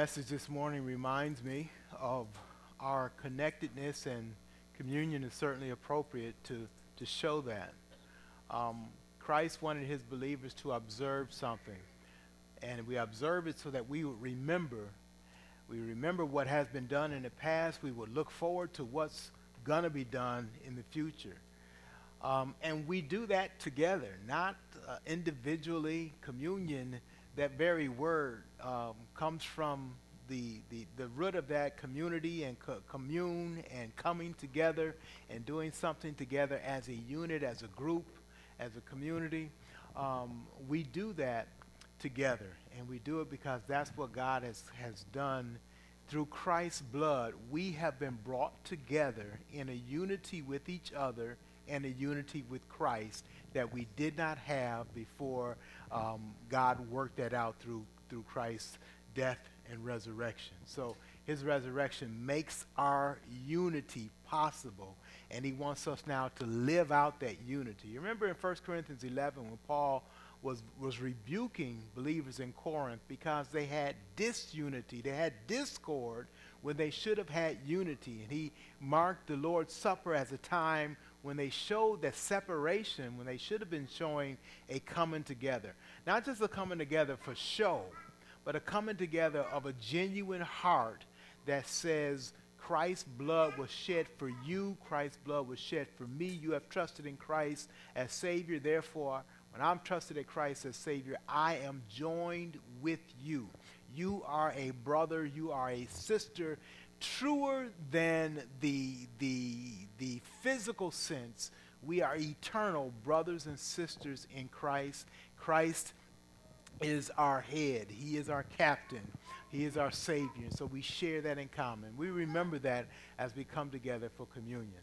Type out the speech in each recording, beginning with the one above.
message this morning reminds me of our connectedness and communion is certainly appropriate to, to show that. Um, Christ wanted his believers to observe something. And we observe it so that we would remember. We remember what has been done in the past. We would look forward to what's going to be done in the future. Um, and we do that together, not uh, individually. Communion, that very word, um, comes from the, the, the root of that community and co- commune and coming together and doing something together as a unit, as a group, as a community. Um, we do that together, and we do it because that's what God has, has done through Christ's blood. We have been brought together in a unity with each other and a unity with Christ that we did not have before um, God worked that out through, through Christ's death and resurrection. So his resurrection makes our unity possible, and he wants us now to live out that unity. You remember in 1 Corinthians 11 when Paul was, was rebuking believers in Corinth because they had disunity, they had discord when they should have had unity. And he marked the Lord's Supper as a time when they showed that separation, when they should have been showing a coming together. Not just a coming together for show, but a coming together of a genuine heart that says, Christ's blood was shed for you, Christ's blood was shed for me. You have trusted in Christ as Savior. Therefore, when I'm trusted in Christ as Savior, I am joined with you. You are a brother, you are a sister, truer than the, the, the physical sense. We are eternal brothers and sisters in Christ. Christ is our head, He is our captain, He is our Savior. And so we share that in common. We remember that as we come together for communion.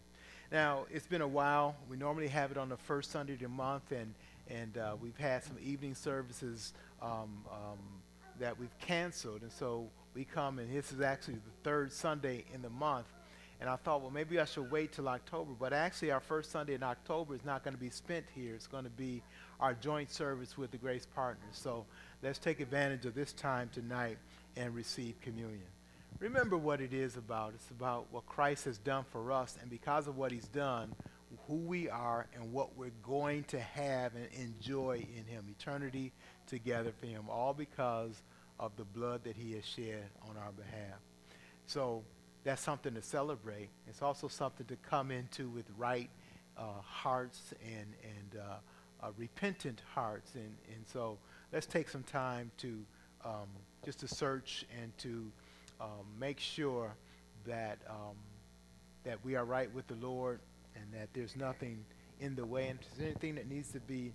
Now, it's been a while. We normally have it on the first Sunday of the month, and, and uh, we've had some evening services um, um, that we've canceled. And so we come, and this is actually the third Sunday in the month. And I thought, well, maybe I should wait till October. But actually, our first Sunday in October is not going to be spent here. It's going to be our joint service with the Grace Partners. So let's take advantage of this time tonight and receive communion. Remember what it is about. It's about what Christ has done for us, and because of what he's done, who we are and what we're going to have and enjoy in him. Eternity together for him, all because of the blood that he has shed on our behalf. So that's something to celebrate. It's also something to come into with right uh, hearts and, and uh, uh, repentant hearts. And, and so let's take some time to um, just to search and to um, make sure that, um, that we are right with the Lord and that there's nothing in the way. And if there's anything that needs to be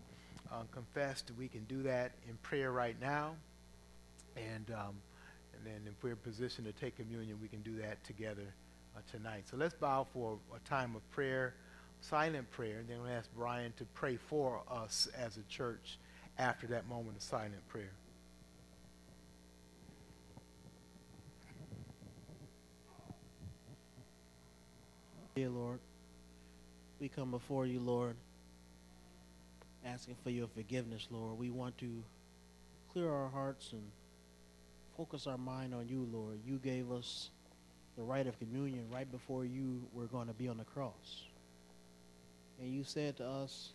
uh, confessed, we can do that in prayer right now. And, um, and then if we're in position to take communion, we can do that together uh, tonight. So let's bow for a time of prayer silent prayer, and then we'll ask Brian to pray for us as a church after that moment of silent prayer. Dear Lord, we come before you, Lord, asking for your forgiveness, Lord. We want to clear our hearts and focus our mind on you, Lord. You gave us the rite of communion right before you were going to be on the cross. And you said to us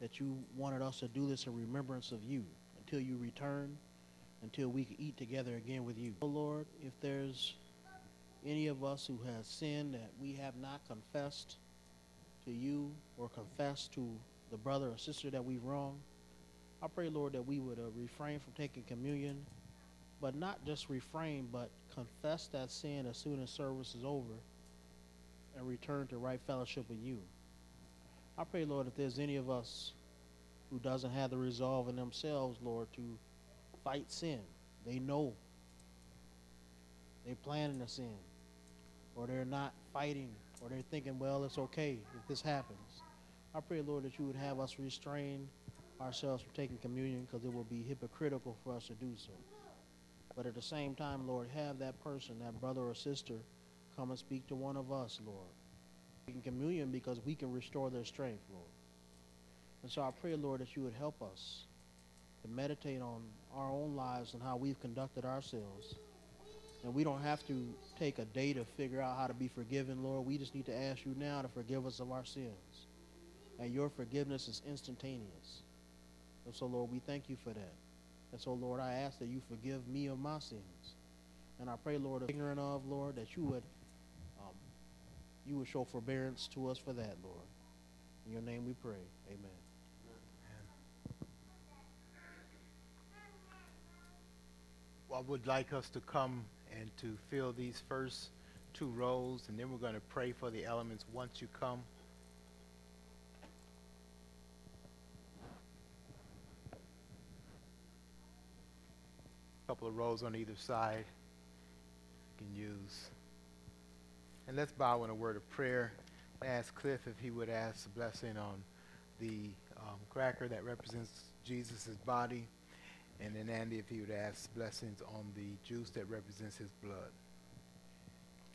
that you wanted us to do this in remembrance of you until you return, until we can eat together again with you. Oh Lord, if there's any of us who has sinned that we have not confessed to you or confessed to the brother or sister that we've wronged, I pray, Lord, that we would uh, refrain from taking communion, but not just refrain, but confess that sin as soon as service is over and return to right fellowship with you. I pray, Lord, if there's any of us who doesn't have the resolve in themselves, Lord, to fight sin, they know they're planning a sin, or they're not fighting, or they're thinking, well, it's okay if this happens. I pray, Lord, that you would have us restrain ourselves from taking communion because it will be hypocritical for us to do so. But at the same time, Lord, have that person, that brother or sister, come and speak to one of us, Lord in communion because we can restore their strength, Lord. And so I pray, Lord, that you would help us to meditate on our own lives and how we've conducted ourselves And we don't have to take a day to figure out how to be forgiven, Lord. We just need to ask you now to forgive us of our sins. And your forgiveness is instantaneous. And so, Lord, we thank you for that. And so, Lord, I ask that you forgive me of my sins. And I pray, Lord, of ignorant of, Lord, that you would um, you would show forbearance to us for that, Lord. In your name we pray. Amen. I would like us to come and to fill these first two rows, and then we're going to pray for the elements once you come. Couple of rows on either side you can use. And let's bow in a word of prayer. Ask Cliff if he would ask a blessing on the um, cracker that represents Jesus' body. And then Andy, if he would ask blessings on the juice that represents his blood.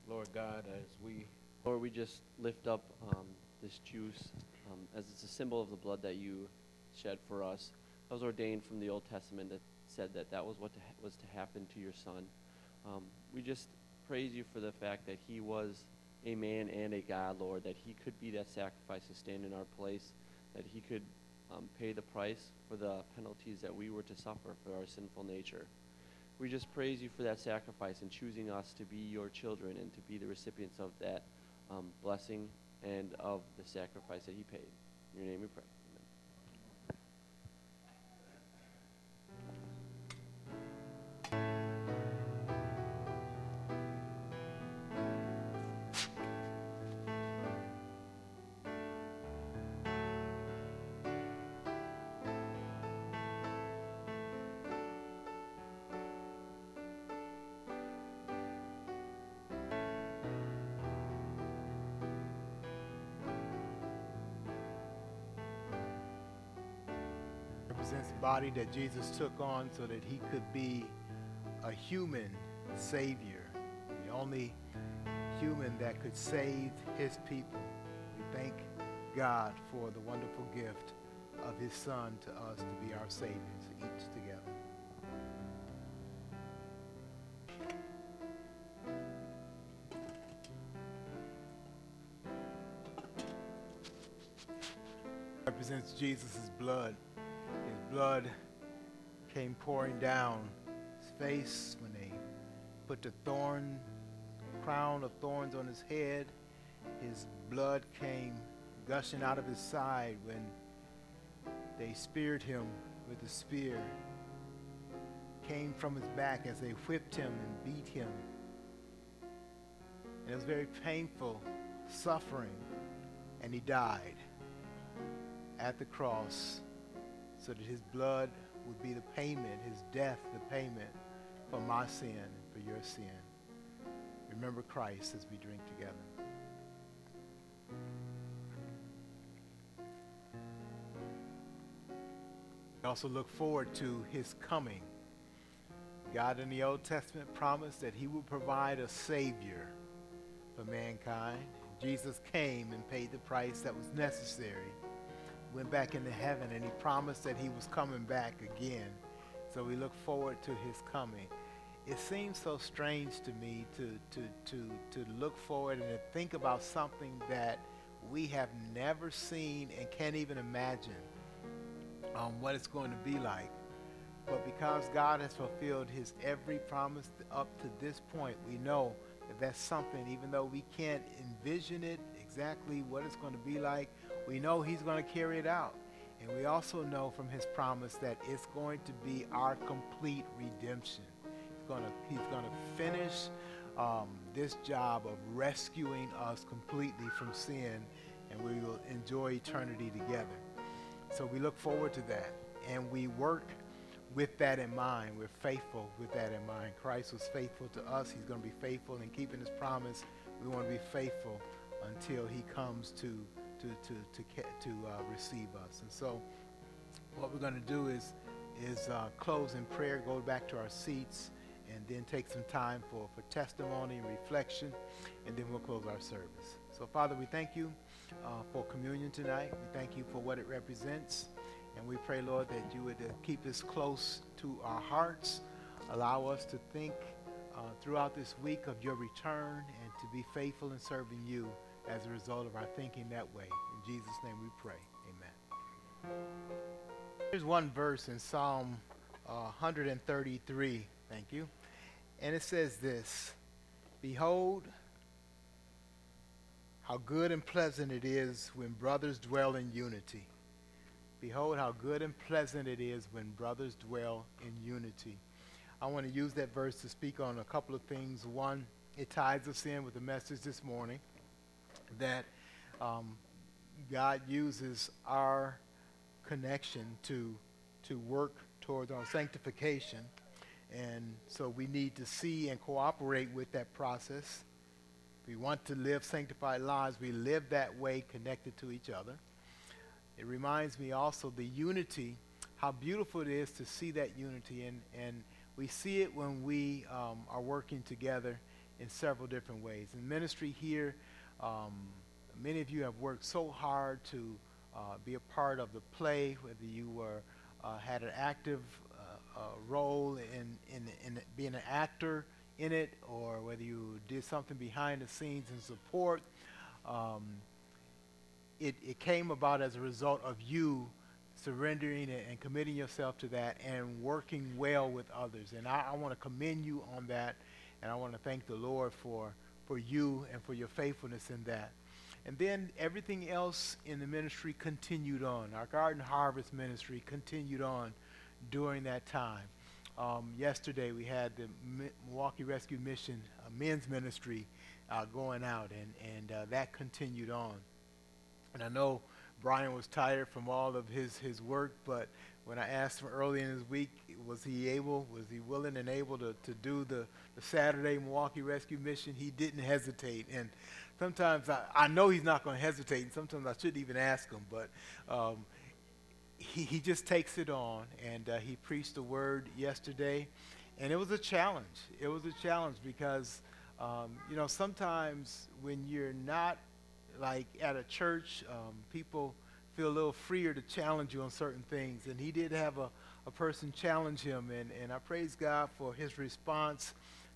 Lord God, as we, Lord, we just lift up um, this juice um, as it's a symbol of the blood that you shed for us. That was ordained from the Old Testament that said that that was what to ha- was to happen to your son. Um, we just praise you for the fact that he was a man and a God, Lord, that he could be that sacrifice to stand in our place, that he could um, pay the price for the penalties that we were to suffer for our sinful nature. We just praise you for that sacrifice and choosing us to be your children and to be the recipients of that um, blessing and of the sacrifice that he paid. In your name we pray. Represents body that Jesus took on so that he could be a human savior, the only human that could save his people. We thank God for the wonderful gift of his son to us to be our saviors, each together. represents Jesus' blood blood came pouring down his face when they put the thorn, crown of thorns on his head. His blood came gushing out of his side when they speared him with a spear. Came from his back as they whipped him and beat him. And it was very painful suffering, and he died at the cross so that his blood would be the payment, his death the payment for my sin and for your sin. Remember Christ as we drink together. We also look forward to his coming. God in the Old Testament promised that he would provide a Savior for mankind. Jesus came and paid the price that was necessary went back into heaven and he promised that he was coming back again. So we look forward to his coming. It seems so strange to me to, to, to, to look forward and to think about something that we have never seen and can't even imagine um, what it's going to be like. But because God has fulfilled his every promise up to this point, we know that that's something, even though we can't envision it exactly what it's going to be like, we know he's going to carry it out. And we also know from his promise that it's going to be our complete redemption. He's going to, he's going to finish um, this job of rescuing us completely from sin, and we will enjoy eternity together. So we look forward to that. And we work with that in mind. We're faithful with that in mind. Christ was faithful to us. He's going to be faithful in keeping his promise. We want to be faithful until he comes to to, to, to, to uh, receive us. And so what we're going to do is, is uh, close in prayer, go back to our seats, and then take some time for, for testimony and reflection, and then we'll close our service. So, Father, we thank you uh, for communion tonight. We thank you for what it represents. And we pray, Lord, that you would uh, keep this close to our hearts. Allow us to think uh, throughout this week of your return and to be faithful in serving you as a result of our thinking that way. In Jesus' name we pray. Amen. Here's one verse in Psalm uh, 133. Thank you. And it says this Behold, how good and pleasant it is when brothers dwell in unity. Behold, how good and pleasant it is when brothers dwell in unity. I want to use that verse to speak on a couple of things. One, it ties us in with the message this morning that um, God uses our connection to, to work towards our sanctification. And so we need to see and cooperate with that process. We want to live sanctified lives, we live that way connected to each other. It reminds me also the unity, how beautiful it is to see that unity. And, and we see it when we um, are working together in several different ways. In ministry here, um, many of you have worked so hard to uh, be a part of the play, whether you were uh, had an active uh, uh role in, in, in being an actor in it, or whether you did something behind the scenes in support. Um, it, it came about as a result of you surrendering and committing yourself to that and working well with others. And I, I want to commend you on that, and I want to thank the Lord for, for you and for your faithfulness in that. And then everything else in the ministry continued on. Our garden harvest ministry continued on during that time. Um, yesterday we had the Mi- Milwaukee Rescue Mission uh, men's ministry uh, going out, and, and uh, that continued on. And I know Brian was tired from all of his, his work, but when I asked him early in his week, was he able, was he willing and able to, to do the, the Saturday Milwaukee Rescue Mission, he didn't hesitate. And sometimes I, I know he's not going to hesitate, and sometimes I shouldn't even ask him, but um, he, he just takes it on. And uh, he preached the word yesterday, and it was a challenge. It was a challenge because, um, you know, sometimes when you're not like at a church, um, people feel a little freer to challenge you on certain things. And he did have a, a person challenge him, and, and I praise God for his response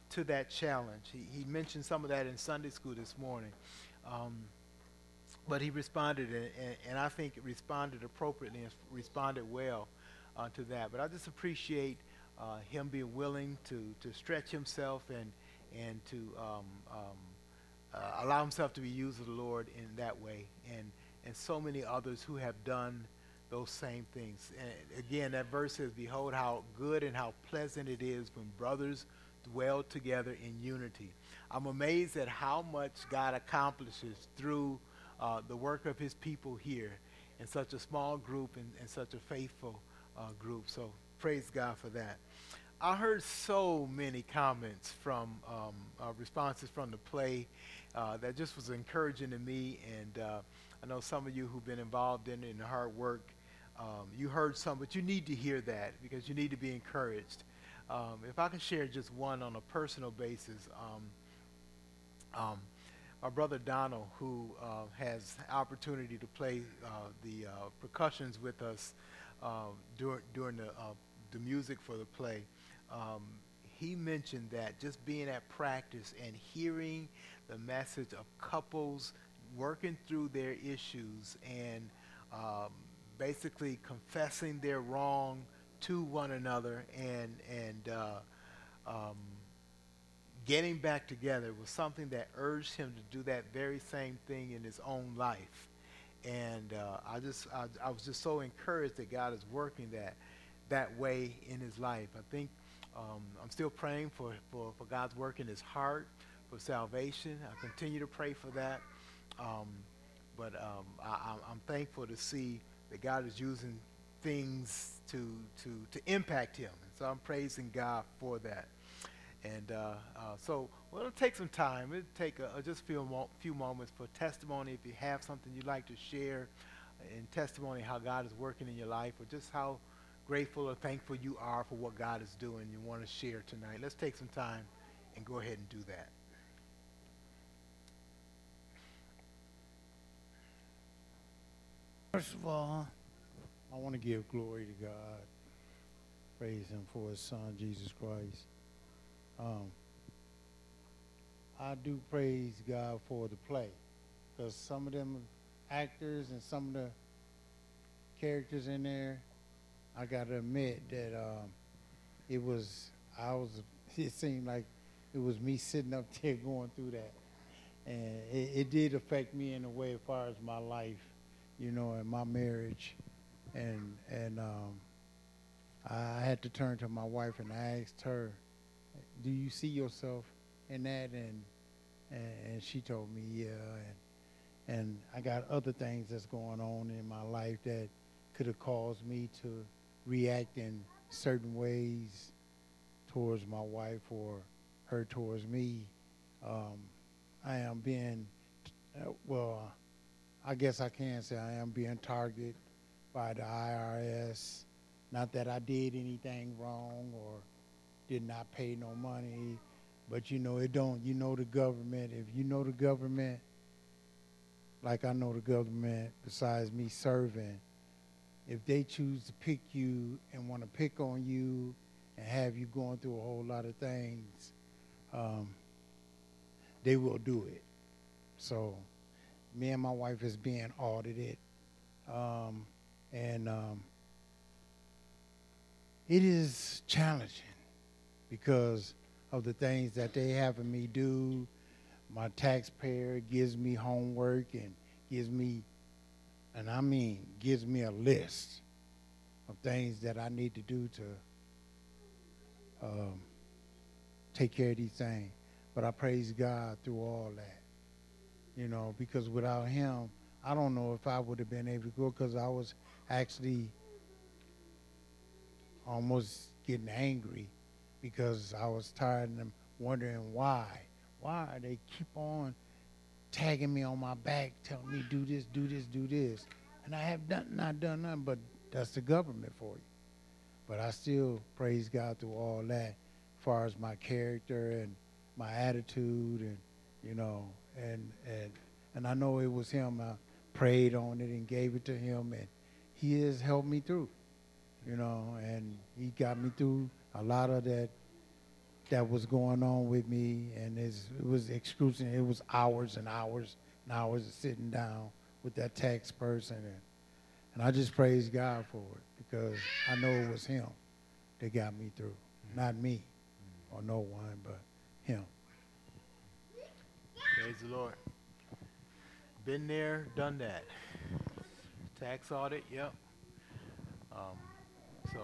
to that challenge. He, he mentioned some of that in Sunday school this morning. Um, but he responded, and, and, and, I think responded appropriately and responded well uh, to that. But I just appreciate uh, him being willing to, to stretch himself and, and to um, um, uh, allow himself to be used of the Lord in that way, and and so many others who have done those same things. And again, that verse says, "Behold, how good and how pleasant it is when brothers dwell together in unity." I'm amazed at how much God accomplishes through uh, the work of His people here in such a small group and, and such a faithful uh, group. So praise God for that. I heard so many comments from um, uh, responses from the play uh, that just was encouraging to me. And uh, I know some of you who've been involved in it in the hard work, um, you heard some, but you need to hear that because you need to be encouraged. Um, if I can share just one on a personal basis, um, um our brother Donald, who uh, has opportunity to play uh, the uh, percussions with us uh, during during the the music for the play. Um, he mentioned that just being at practice and hearing the message of couples working through their issues and um, basically confessing their wrong to one another and and uh, um, getting back together was something that urged him to do that very same thing in his own life. And uh, I just I, I, was just so encouraged that God is working that that way in his life. I think um, I'm still praying for, for, for God's work in his heart for salvation. I continue to pray for that. Um, but um, I, am thankful to see that God is using things to, to, to impact him. And so I'm praising God for that. And uh, uh, so well, it'll take some time. It'll take a, just a few, mo- few moments for testimony. If you have something you'd like to share in testimony, how God is working in your life, or just how grateful or thankful you are for what God is doing, you want to share tonight. Let's take some time and go ahead and do that. First of all, I want to give glory to God. Praise Him for His Son, Jesus Christ. Um, I do praise God for the play, because some of them actors and some of the characters in there, I gotta admit that um, it was I was. It seemed like it was me sitting up there going through that, and it, it did affect me in a way as far as my life, you know, in my marriage, and and um, I had to turn to my wife and I asked her, "Do you see yourself in that?" And and, and she told me, "Yeah." And and I got other things that's going on in my life that could have caused me to react in certain ways towards my wife or her towards me. Um, I am being, uh, well, I guess I can say I am being targeted by the IRS. Not that I did anything wrong or did not pay no money, but you know, it don't, you know, the government, if you know the government, like I know the government, besides me serving, if they choose to pick you and want to pick on you and have you going through a whole lot of things, um, they will do it. So, me and my wife is being audited, um, and um, it is challenging because of the things that they having me do. My taxpayer gives me homework and gives me, and I mean, gives me a list of things that I need to do to um, take care of these things. But I praise God through all that, you know, because without Him, I don't know if I would have been able to go because I was actually almost getting angry because I was tired and wondering why. Why they keep on tagging me on my back, telling me do this, do this, do this, and I have done, not done nothing. But that's the government for you. But I still praise God through all that, as far as my character and my attitude, and you know, and and and I know it was Him. I prayed on it and gave it to Him, and He has helped me through, you know, and He got me through a lot of that that was going on with me, and it was excruciating. It was hours and hours and hours of sitting down with that tax person, and and I just praise God for it because I know it was Him that got me through, not me or no one, but Him. Praise the Lord. Been there, done that. Tax audit, yep. Um, so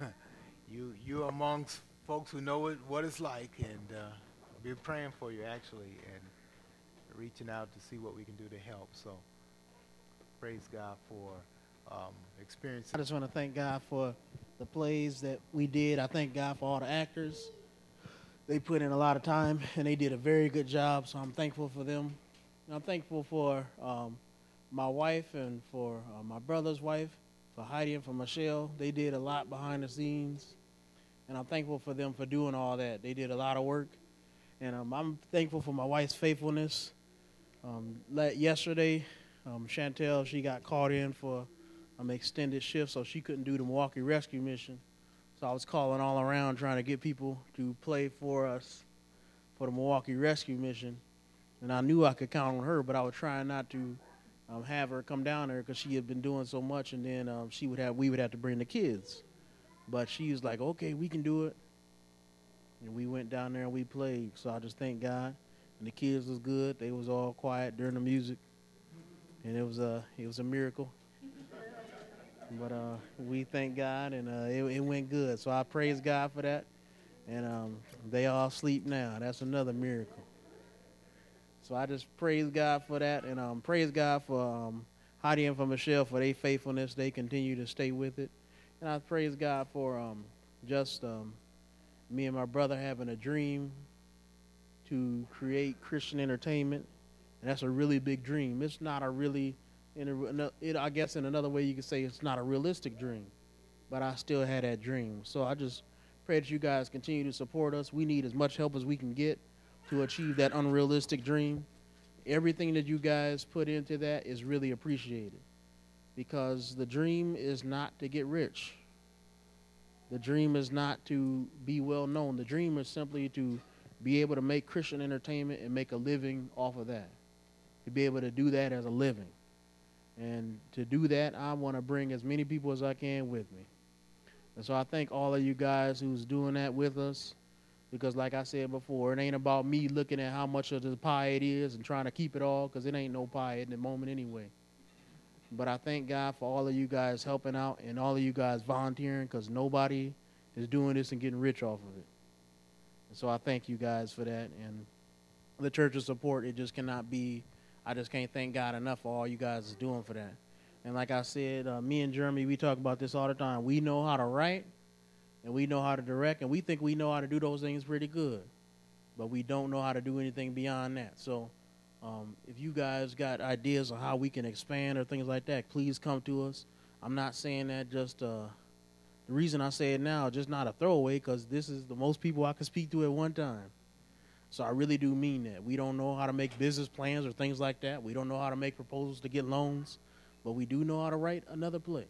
you you amongst folks who know it, what it's like, and uh, we're praying for you actually, and reaching out to see what we can do to help. So praise God for um, experience. I just want to thank God for the plays that we did. I thank God for all the actors. They put in a lot of time and they did a very good job, so I'm thankful for them. And I'm thankful for um, my wife and for uh, my brother's wife, for Heidi and for Michelle. They did a lot behind the scenes, and I'm thankful for them for doing all that. They did a lot of work, and um, I'm thankful for my wife's faithfulness. Um, yesterday, um, Chantel, she got called in for um, extended shift, so she couldn't do the Milwaukee rescue mission. So I was calling all around trying to get people to play for us for the Milwaukee rescue mission. And I knew I could count on her, but I was trying not to um, have her come down there because she had been doing so much, and then um, she would have we would have to bring the kids. But she was like, "Okay, we can do it." And we went down there and we played. So I just thank God. And the kids was good. They was all quiet during the music, and it was a it was a miracle. But uh, we thank God, and uh, it, it, went good. So I praise God for that. And um, they all sleep now. That's another miracle. So I just praise God for that, and um, praise God for um, Heidi and for Michelle for their faithfulness. They continue to stay with it, and I praise God for um, just um, me and my brother having a dream to create Christian entertainment, and that's a really big dream. It's not a really in a, it, I guess in another way you could say it's not a realistic dream, but I still had that dream. So I just pray that you guys continue to support us. We need as much help as we can get to achieve that unrealistic dream. Everything that you guys put into that is really appreciated because the dream is not to get rich. The dream is not to be well known. The dream is simply to be able to make Christian entertainment and make a living off of that. To be able to do that as a living. And to do that, I want to bring as many people as I can with me. And so I thank all of you guys who's doing that with us. Because, like I said before, it ain't about me looking at how much of the pie it is and trying to keep it all, because it ain't no pie at the moment anyway. But I thank God for all of you guys helping out and all of you guys volunteering, because nobody is doing this and getting rich off of it. And so I thank you guys for that. And the church's support, it just cannot be, I just can't thank God enough for all you guys is doing for that. And like I said, uh, me and Jeremy, we talk about this all the time. We know how to write and we know how to direct, and we think we know how to do those things pretty good, but we don't know how to do anything beyond that. So, um, if you guys got ideas on how we can expand or things like that, please come to us. I'm not saying that just uh, the reason I say it now, just not a throwaway, because this is the most people I can speak to at one time. So I really do mean that. We don't know how to make business plans or things like that. We don't know how to make proposals to get loans, but we do know how to write another play.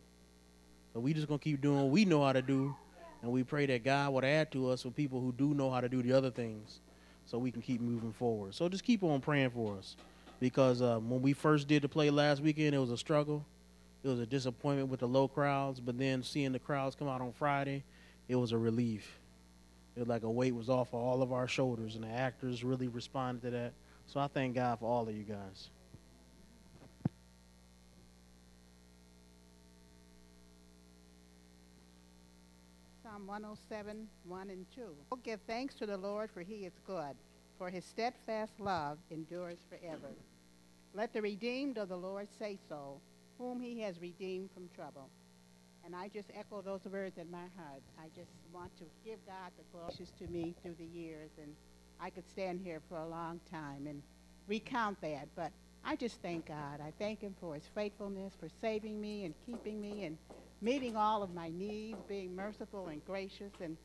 So we just gonna keep doing what we know how to do and we pray that God would add to us for people who do know how to do the other things so we can keep moving forward. So just keep on praying for us because uh, when we first did the play last weekend, it was a struggle. It was a disappointment with the low crowds, but then seeing the crowds come out on Friday, it was a relief. It like a weight was off of all of our shoulders, and the actors really responded to that. So I thank God for all of you guys. Psalm 107, 1 and 2. Oh, give thanks to the Lord, for he is good, for his steadfast love endures forever. Let the redeemed of the Lord say so, whom he has redeemed from trouble. And I just echo those words in my heart. I just want to give God the glory to me through the years. And I could stand here for a long time and recount that. But I just thank God. I thank him for his faithfulness, for saving me and keeping me and meeting all of my needs, being merciful and gracious. And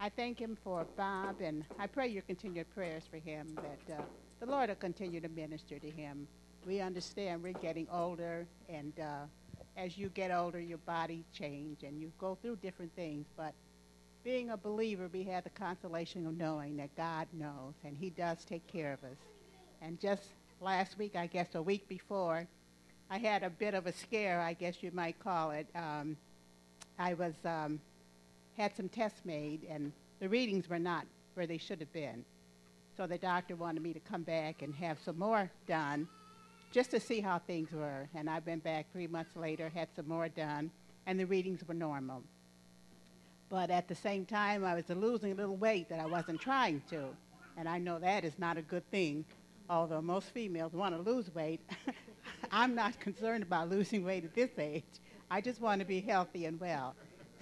I thank him for Bob, and I pray your continued prayers for him, that uh, the Lord will continue to minister to him. We understand we're getting older, and uh, as you get older, your body change, and you go through different things. But being a believer, we have the consolation of knowing that God knows, and he does take care of us. And just last week, I guess a week before, I had a bit of a scare, I guess you might call it. Um, I was um, had some tests made, and the readings were not where they should have been. So the doctor wanted me to come back and have some more done, just to see how things were. And I've been back three months later, had some more done, and the readings were normal. But at the same time, I was losing a little weight that I wasn't trying to, and I know that is not a good thing. Although most females want to lose weight, I'm not concerned about losing weight at this age. I just want to be healthy and well.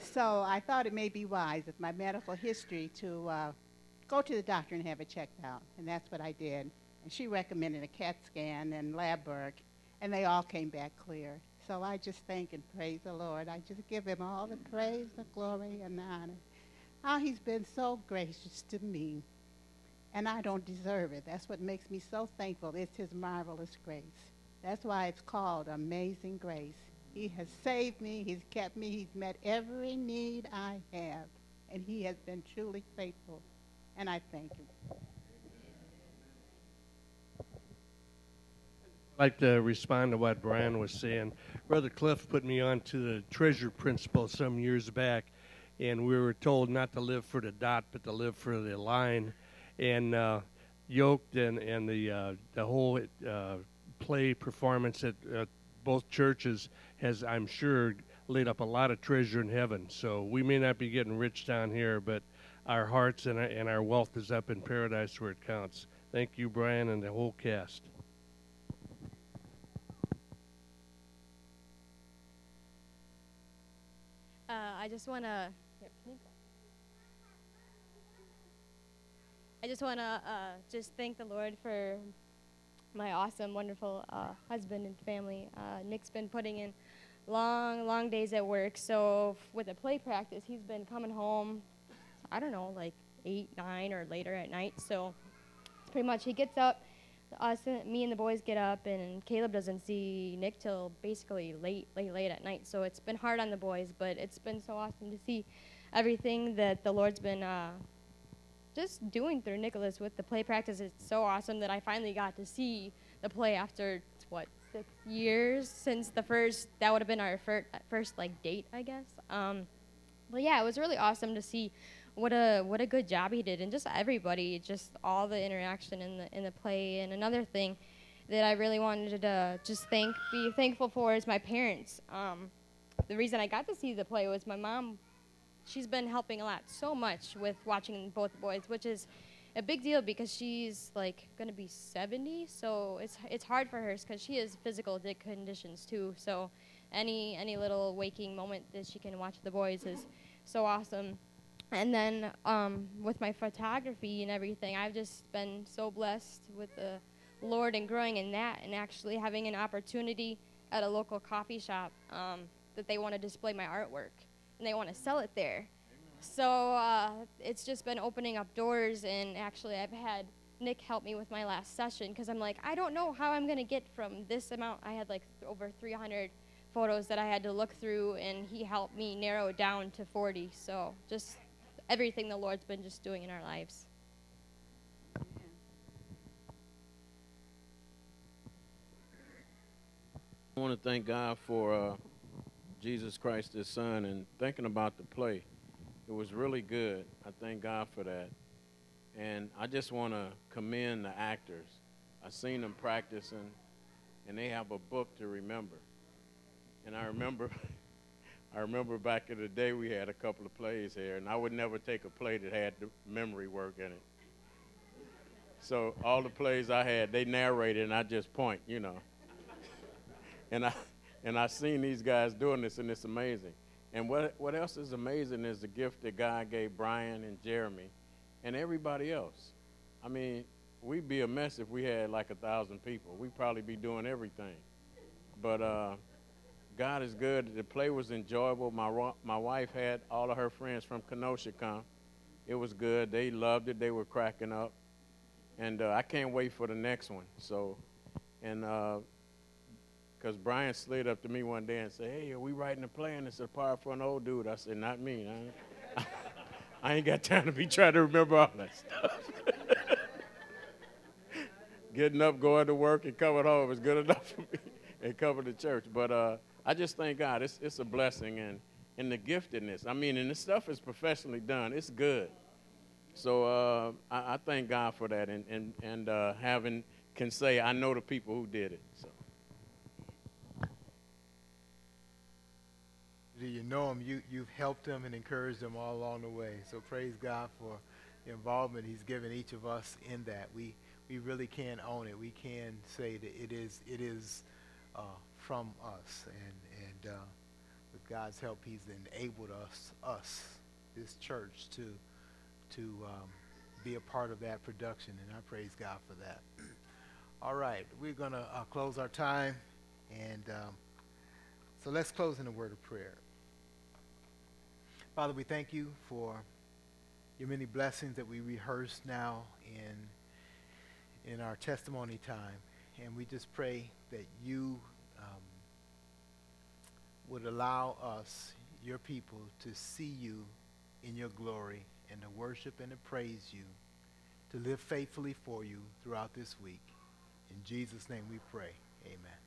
So I thought it may be wise with my medical history to uh, go to the doctor and have it checked out. And that's what I did. And she recommended a CAT scan and lab work, and they all came back clear. So I just thank and praise the Lord. I just give him all the praise, the glory, and the honor. How he's been so gracious to me. And I don't deserve it. That's what makes me so thankful. It's his marvelous grace. That's why it's called Amazing Grace. He has saved me, He's kept me, He's met every need I have, and He has been truly faithful. And I thank Him. Like to respond to what Brian was saying. Brother Cliff put me on to the treasure principle some years back, and we were told not to live for the dot, but to live for the line. And uh, yoked and, and the uh, the whole uh, play performance at, both churches has, I'm sure, laid up a lot of treasure in heaven. So we may not be getting rich down here, but our hearts and our, and our wealth is up in paradise where it counts. Thank you, Brian, and the whole cast. Uh, I just want to. I just want to uh, just thank the Lord for my awesome, wonderful uh, husband and family. Uh, Nick's been putting in long, long days at work. So with a play practice, he's been coming home. I don't know, like eight, nine, or later at night. So pretty much he gets up. Us, me and the boys get up, and Caleb doesn't see Nick till basically late, late, late at night. So it's been hard on the boys, but it's been so awesome to see everything that the Lord's been uh, just doing through Nicholas with the play practice It's so awesome that I finally got to see the play after what six years since the first that would have been our fir- first like date, I guess. Um, but yeah, it was really awesome to see what a what a good job he did, and just everybody, just all the interaction in the in the play. And another thing that I really wanted to just thank, be thankful for, is my parents. Um, the reason I got to see the play was my mom. She's been helping a lot, so much with watching both boys, which is a big deal because she's like gonna be 70, so it's it's hard for her because she has physical conditions too. So any any little waking moment that she can watch the boys is so awesome. And then um, with my photography and everything, I've just been so blessed with the Lord and growing in that, and actually having an opportunity at a local coffee shop um, that they want to display my artwork and they want to sell it there. So uh, it's just been opening up doors, and actually, I've had Nick help me with my last session because I'm like, I don't know how I'm going to get from this amount. I had like th- over 300 photos that I had to look through, and he helped me narrow it down to 40. So just everything the Lord's been just doing in our lives. I want to thank God for uh, Jesus Christ, His Son, and thinking about the play. It was really good. I thank God for that. And I just want to commend the actors. I've seen them practicing, and they have a book to remember. And I remember, I remember back in the day we had a couple of plays here, and I would never take a play that had the memory work in it. So all the plays I had, they narrated, and I just point, you know. and I, and I seen these guys doing this, and it's amazing. And what what else is amazing is the gift that God gave Brian and Jeremy, and everybody else. I mean, we'd be a mess if we had like a thousand people. We'd probably be doing everything. But uh, God is good. The play was enjoyable. My my wife had all of her friends from Kenosha come. It was good. They loved it. They were cracking up, and uh, I can't wait for the next one. So, and because uh, Brian slid up to me one day and said, "Hey, are we writing a play?" And it's a part for an old dude. I said, "Not me. I, I ain't got time to be trying to remember all that stuff." Getting up, going to work, and coming home is good enough for me, and coming to church. But uh, I just thank God. It's, it's a blessing and, and the giftedness. I mean, and the stuff is professionally done. It's good. So uh, I, I, thank God for that and, and, and uh, having can say I know the people who did it. So. Do you know them? You, you've helped them and encouraged them all along the way. So praise God for the involvement He's given each of us in that. We, we really can own it. We can say that it is, it is uh, from us. And, and uh, with God's help, He's enabled us, us, this church, to, to um, be a part of that production. And I praise God for that. All right, we're going to uh, close our time. And um, so let's close in a word of prayer. Father, we thank you for your many blessings that we rehearse now in, in our testimony time. And we just pray that you would allow us, your people, to see you in your glory and to worship and to praise you, to live faithfully for you throughout this week. In Jesus' name we pray. Amen.